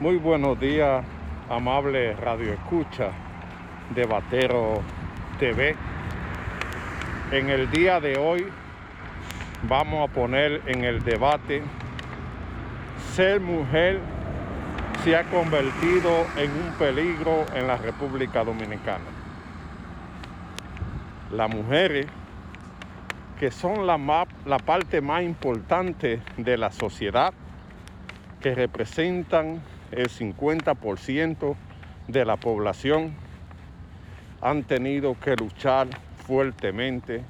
Muy buenos días, amable Radio Escucha de Batero TV. En el día de hoy vamos a poner en el debate ser mujer se ha convertido en un peligro en la República Dominicana. Las mujeres, que son la, la parte más importante de la sociedad, que representan el 50% de la población han tenido que luchar fuertemente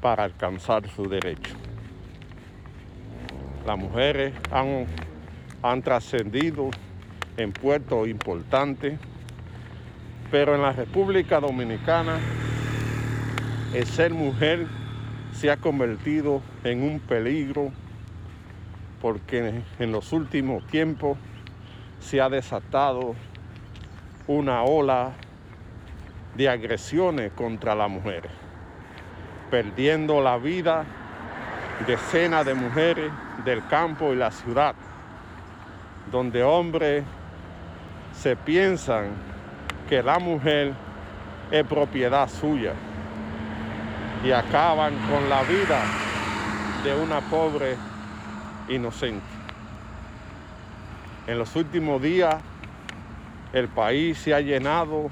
para alcanzar su derecho. Las mujeres han, han trascendido en puertos importantes, pero en la República Dominicana el ser mujer se ha convertido en un peligro porque en los últimos tiempos se ha desatado una ola de agresiones contra las mujeres, perdiendo la vida decenas de mujeres del campo y la ciudad, donde hombres se piensan que la mujer es propiedad suya y acaban con la vida de una pobre inocente. En los últimos días el país se ha llenado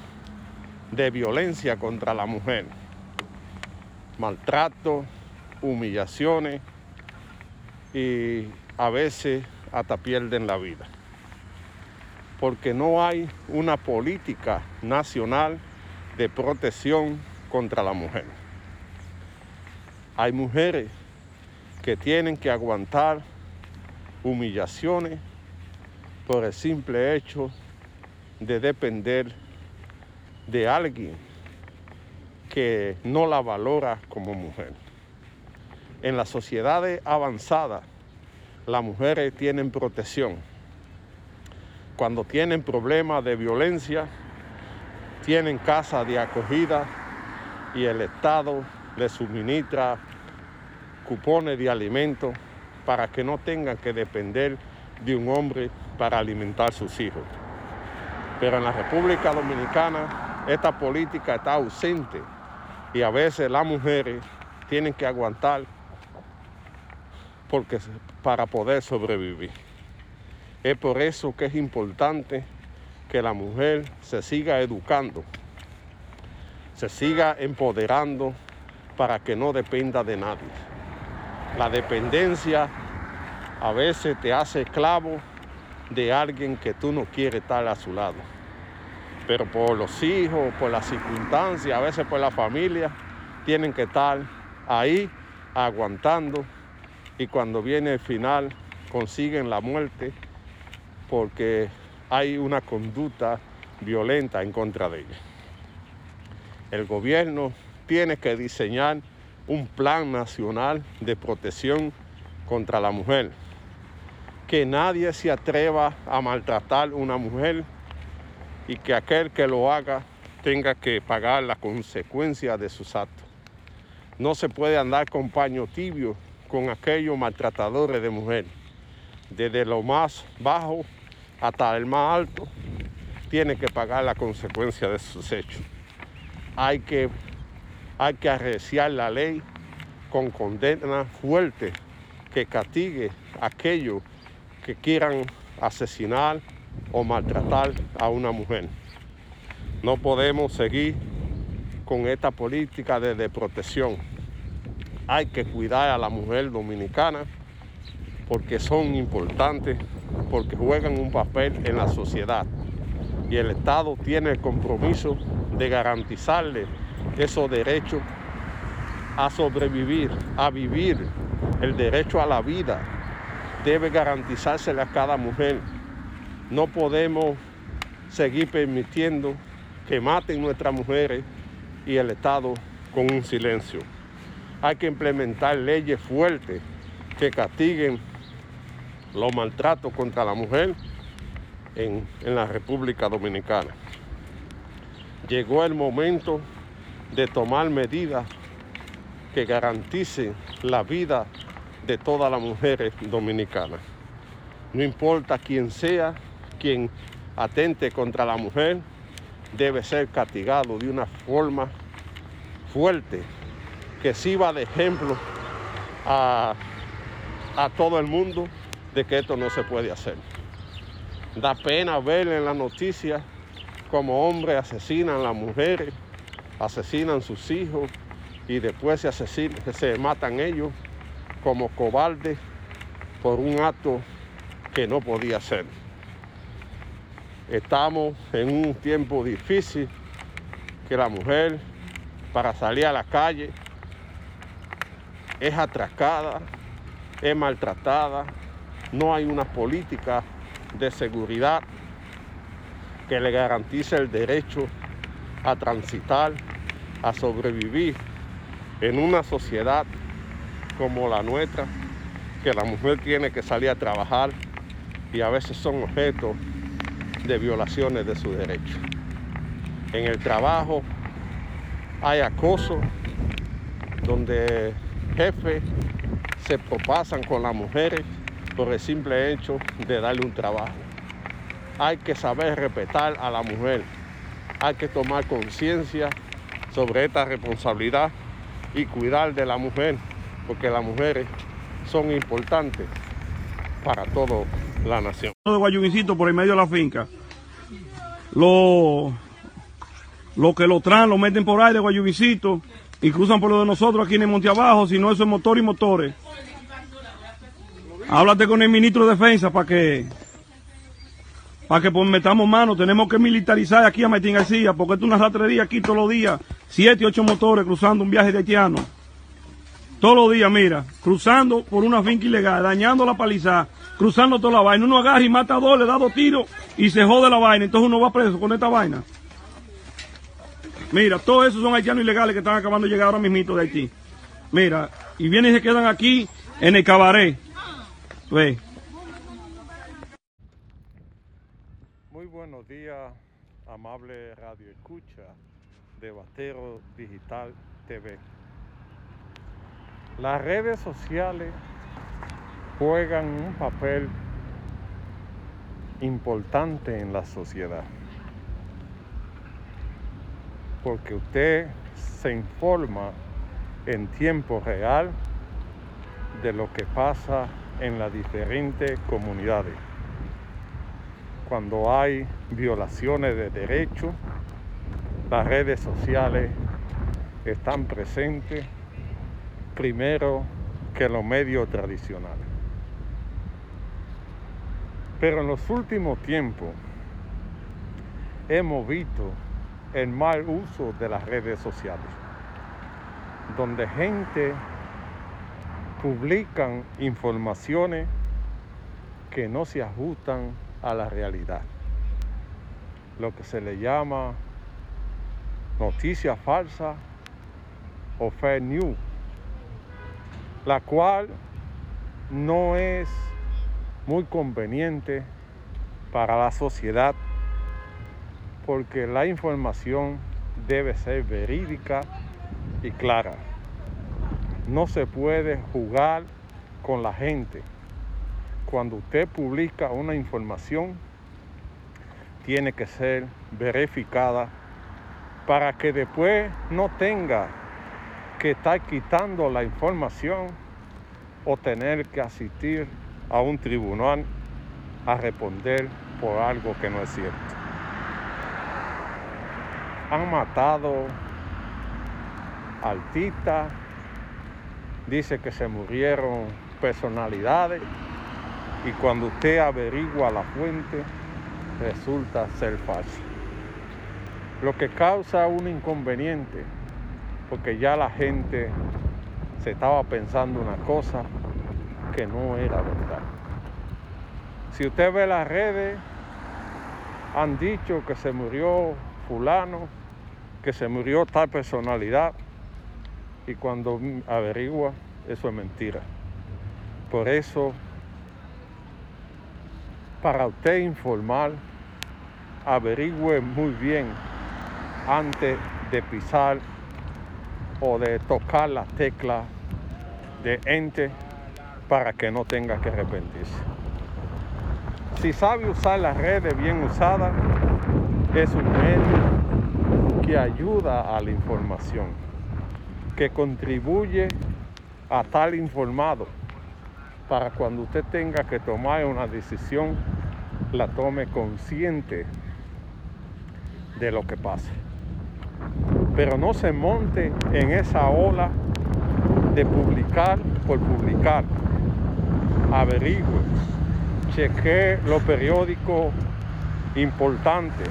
de violencia contra la mujer, maltrato, humillaciones y a veces hasta pierden la vida. Porque no hay una política nacional de protección contra la mujer. Hay mujeres que tienen que aguantar humillaciones por el simple hecho de depender de alguien que no la valora como mujer. En las sociedades avanzadas, las mujeres tienen protección. Cuando tienen problemas de violencia, tienen casa de acogida y el Estado les suministra cupones de alimentos para que no tengan que depender de un hombre para alimentar sus hijos. Pero en la República Dominicana esta política está ausente y a veces las mujeres tienen que aguantar porque, para poder sobrevivir. Es por eso que es importante que la mujer se siga educando, se siga empoderando para que no dependa de nadie. La dependencia a veces te hace esclavo de alguien que tú no quieres estar a su lado. Pero por los hijos, por las circunstancias, a veces por la familia, tienen que estar ahí aguantando y cuando viene el final consiguen la muerte porque hay una conducta violenta en contra de ellos. El gobierno tiene que diseñar un plan nacional de protección contra la mujer que nadie se atreva a maltratar una mujer y que aquel que lo haga tenga que pagar la consecuencia de sus actos. No se puede andar con paño tibio con aquellos maltratadores de mujer. Desde lo más bajo hasta el más alto, tiene que pagar la consecuencia de sus hechos. Hay que, hay que arreciar la ley con condena fuerte que castigue a aquellos que quieran asesinar o maltratar a una mujer. No podemos seguir con esta política de, protección. Hay que cuidar a la mujer dominicana porque son importantes, porque juegan un papel en la sociedad. Y el Estado tiene el compromiso de garantizarle esos derechos a sobrevivir, a vivir, el derecho a la vida, debe garantizársela a cada mujer. No podemos seguir permitiendo que maten nuestras mujeres y el Estado con un silencio. Hay que implementar leyes fuertes que castiguen los maltratos contra la mujer en, en la República Dominicana. Llegó el momento de tomar medidas que garanticen la vida de todas las mujeres dominicanas. No importa quién sea, quien atente contra la mujer debe ser castigado de una forma fuerte, que sirva de ejemplo a, a todo el mundo de que esto no se puede hacer. Da pena ver en las noticias como hombres asesinan a las mujeres, asesinan sus hijos y después se, asesinan, se matan ellos como cobardes por un acto que no podía ser. Estamos en un tiempo difícil que la mujer para salir a la calle es atracada, es maltratada, no hay una política de seguridad que le garantice el derecho a transitar, a sobrevivir en una sociedad como la nuestra, que la mujer tiene que salir a trabajar y a veces son objetos de violaciones de su derecho. En el trabajo hay acoso, donde jefes se propasan con las mujeres por el simple hecho de darle un trabajo. Hay que saber respetar a la mujer, hay que tomar conciencia sobre esta responsabilidad y cuidar de la mujer, porque las mujeres son importantes para toda la nación. De Guayubincito por el medio de la finca. Lo, lo que lo traen, lo meten por ahí de Guayubincito y cruzan por lo de nosotros aquí en el Monte Abajo, si no eso es motor y motores. Háblate con el ministro de Defensa para que para que pues, metamos mano, tenemos que militarizar aquí a Martín García, porque es una ratrería aquí todos los días, siete, ocho motores cruzando un viaje de haitiano. Todos los días, mira, cruzando por una finca ilegal, dañando la paliza, cruzando toda la vaina. Uno agarra y mata a dos, le da dos tiros y se jode la vaina. Entonces uno va preso con esta vaina. Mira, todos esos son haitianos ilegales que están acabando de llegar ahora mismito de Haití. Mira, y vienen y se quedan aquí en el cabaret. Ve. Muy buenos días, amable radio escucha de Batero Digital TV. Las redes sociales juegan un papel importante en la sociedad. Porque usted se informa en tiempo real de lo que pasa en las diferentes comunidades. Cuando hay violaciones de derechos, las redes sociales están presentes primero que los medios tradicionales. Pero en los últimos tiempos hemos visto el mal uso de las redes sociales, donde gente publican informaciones que no se ajustan a la realidad, lo que se le llama noticia falsa o fake news, la cual no es muy conveniente para la sociedad porque la información debe ser verídica y clara. No se puede jugar con la gente. Cuando usted publica una información, tiene que ser verificada para que después no tenga que estar quitando la información o tener que asistir a un tribunal a responder por algo que no es cierto. Han matado artistas, dice que se murieron personalidades y cuando usted averigua la fuente resulta ser falso. Lo que causa un inconveniente porque ya la gente se estaba pensando una cosa que no era verdad. Si usted ve las redes, han dicho que se murió fulano, que se murió tal personalidad, y cuando averigua, eso es mentira. Por eso, para usted informar, averigüe muy bien antes de pisar o de tocar la tecla de ente para que no tenga que arrepentirse. Si sabe usar las redes bien usadas, es un medio que ayuda a la información, que contribuye a estar informado para cuando usted tenga que tomar una decisión, la tome consciente de lo que pasa. Pero no se monte en esa ola de publicar por publicar. Averigüe, chequee los periódicos importantes,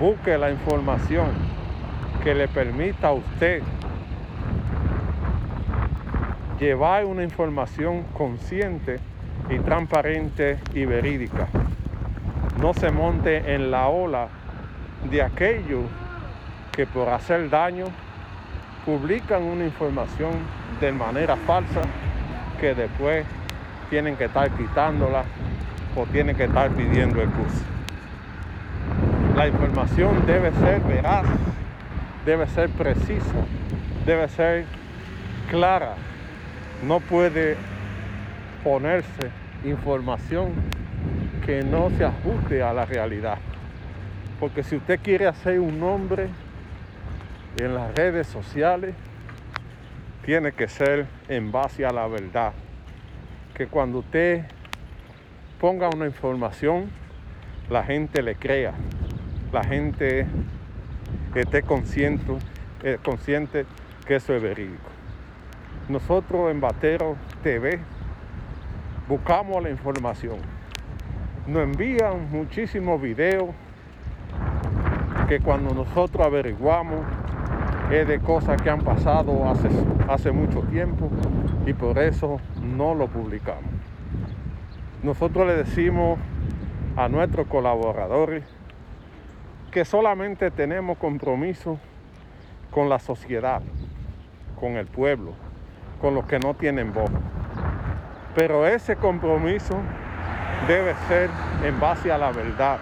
busque la información que le permita a usted llevar una información consciente y transparente y verídica. No se monte en la ola de aquellos que por hacer daño publican una información de manera falsa que después tienen que estar quitándola o tienen que estar pidiendo excusas. La información debe ser veraz, debe ser precisa, debe ser clara. No puede ponerse información que no se ajuste a la realidad. Porque si usted quiere hacer un nombre en las redes sociales, tiene que ser en base a la verdad. Que cuando usted ponga una información, la gente le crea, la gente esté consciente, eh, consciente que eso es verídico. Nosotros en Batero TV buscamos la información. Nos envían muchísimos videos que cuando nosotros averiguamos es de cosas que han pasado hace, hace mucho tiempo y por eso no lo publicamos. Nosotros le decimos a nuestros colaboradores que solamente tenemos compromiso con la sociedad, con el pueblo, con los que no tienen voz. Pero ese compromiso debe ser en base a la verdad,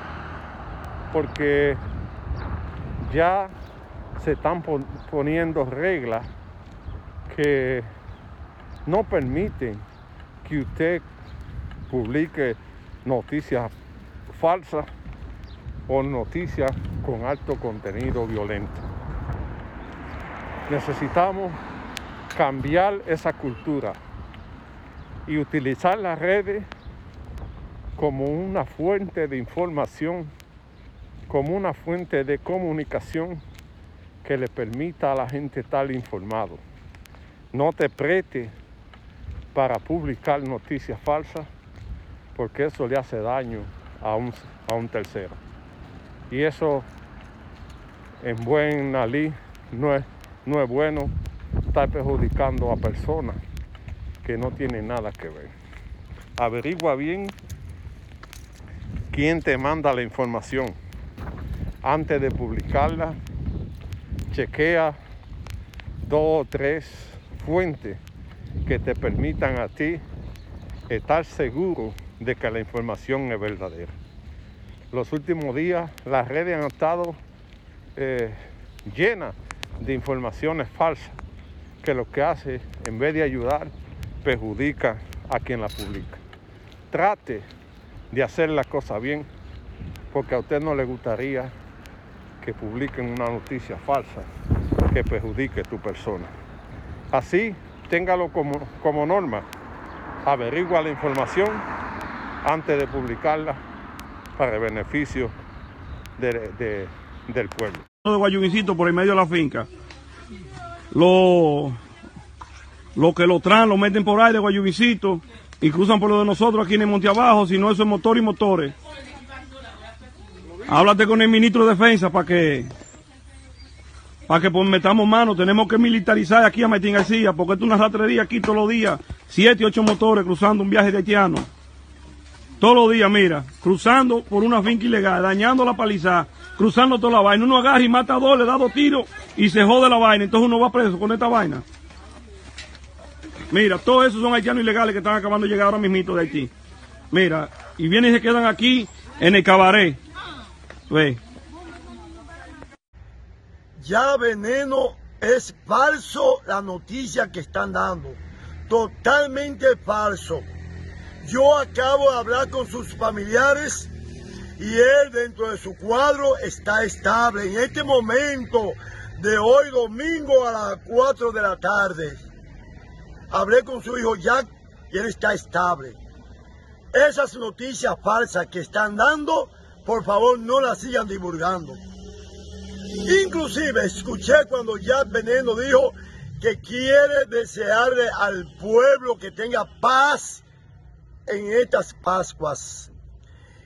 porque ya se están poniendo reglas que no permiten que usted publique noticias falsas o noticias con alto contenido violento. Necesitamos cambiar esa cultura y utilizar las redes como una fuente de información como una fuente de comunicación que le permita a la gente estar informado. No te prete para publicar noticias falsas porque eso le hace daño a un, a un tercero. Y eso en buen alí no es, no es bueno estar perjudicando a personas que no tienen nada que ver. Averigua bien quién te manda la información antes de publicarla, chequea dos o tres fuentes que te permitan a ti estar seguro de que la información es verdadera. Los últimos días las redes han estado eh, llenas de informaciones falsas que lo que hace, en vez de ayudar, perjudica a quien la publica. Trate de hacer la cosa bien, porque a usted no le gustaría que publiquen una noticia falsa que perjudique tu persona. Así, téngalo como, como norma. Averigua la información antes de publicarla para el beneficio del pueblo. De Guayubicito por el medio de la finca. Lo, lo que lo traen, lo meten por ahí de y cruzan por lo de nosotros aquí en el Monte Abajo, si no eso es motor y motores. Háblate con el ministro de Defensa para que para que pues, metamos mano. Tenemos que militarizar aquí a Martín García, porque es una ratrería aquí todos los días. Siete, ocho motores cruzando un viaje de haitiano. Todos los días, mira, cruzando por una finca ilegal, dañando la palizada, cruzando toda la vaina. Uno agarra y mata a dos, le da dos tiros y se jode la vaina. Entonces uno va preso con esta vaina. Mira, todos esos son haitianos ilegales que están acabando de llegar ahora mismito de Haití. Mira, y vienen y se quedan aquí en el cabaret. Ya veneno es falso la noticia que están dando. Totalmente falso. Yo acabo de hablar con sus familiares y él dentro de su cuadro está estable. En este momento de hoy domingo a las 4 de la tarde, hablé con su hijo Jack y él está estable. Esas noticias falsas que están dando, por favor no las sigan divulgando. Inclusive escuché cuando Jack Veneno dijo que quiere desearle al pueblo que tenga paz en estas Pascuas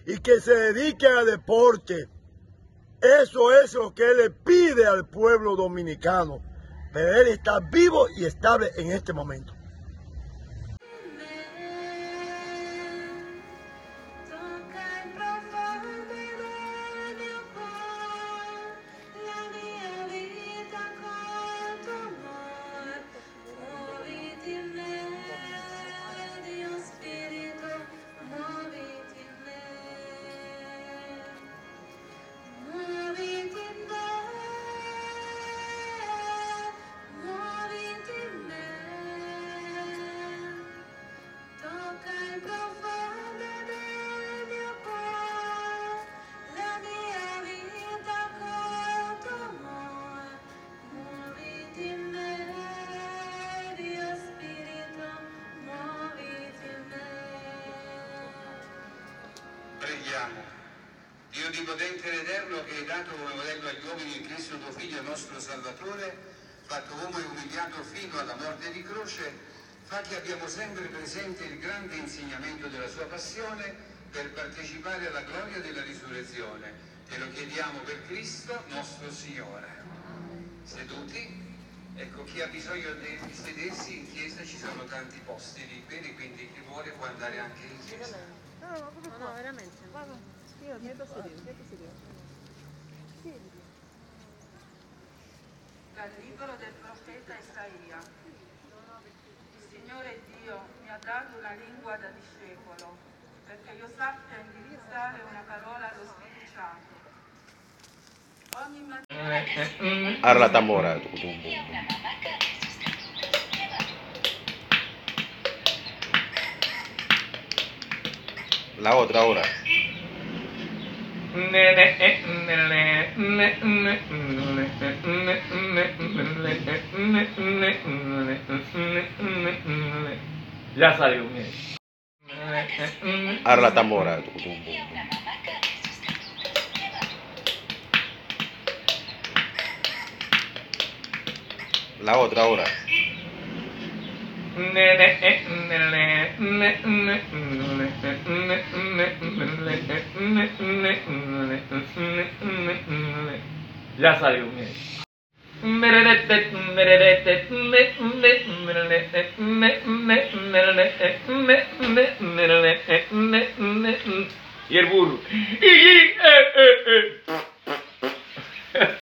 y que se dedique al deporte. Eso es lo que él le pide al pueblo dominicano. Pero él está vivo y estable en este momento. Ed eterno che hai dato come modello agli uomini in Cristo tuo Figlio nostro Salvatore, fatto uomo e umiliato fino alla morte di croce, fa che abbiamo sempre presente il grande insegnamento della sua passione per partecipare alla gloria della risurrezione. Te lo chiediamo per Cristo nostro Signore. Seduti? Ecco, chi ha bisogno di sedersi in chiesa ci sono tanti posti liberi, quindi chi vuole può andare anche in chiesa. Dal libro del profeta Isaia. Il Signore Dio mi ha dato una lingua da discepolo, perché io sappia indirizzare una parola allo sfiduciato. Ogni mattina Ahora la tambora. La otra ahora. Ya salió, mire. Ahora la tambora. La otra ahora. Ya salió, mire. Y el burro.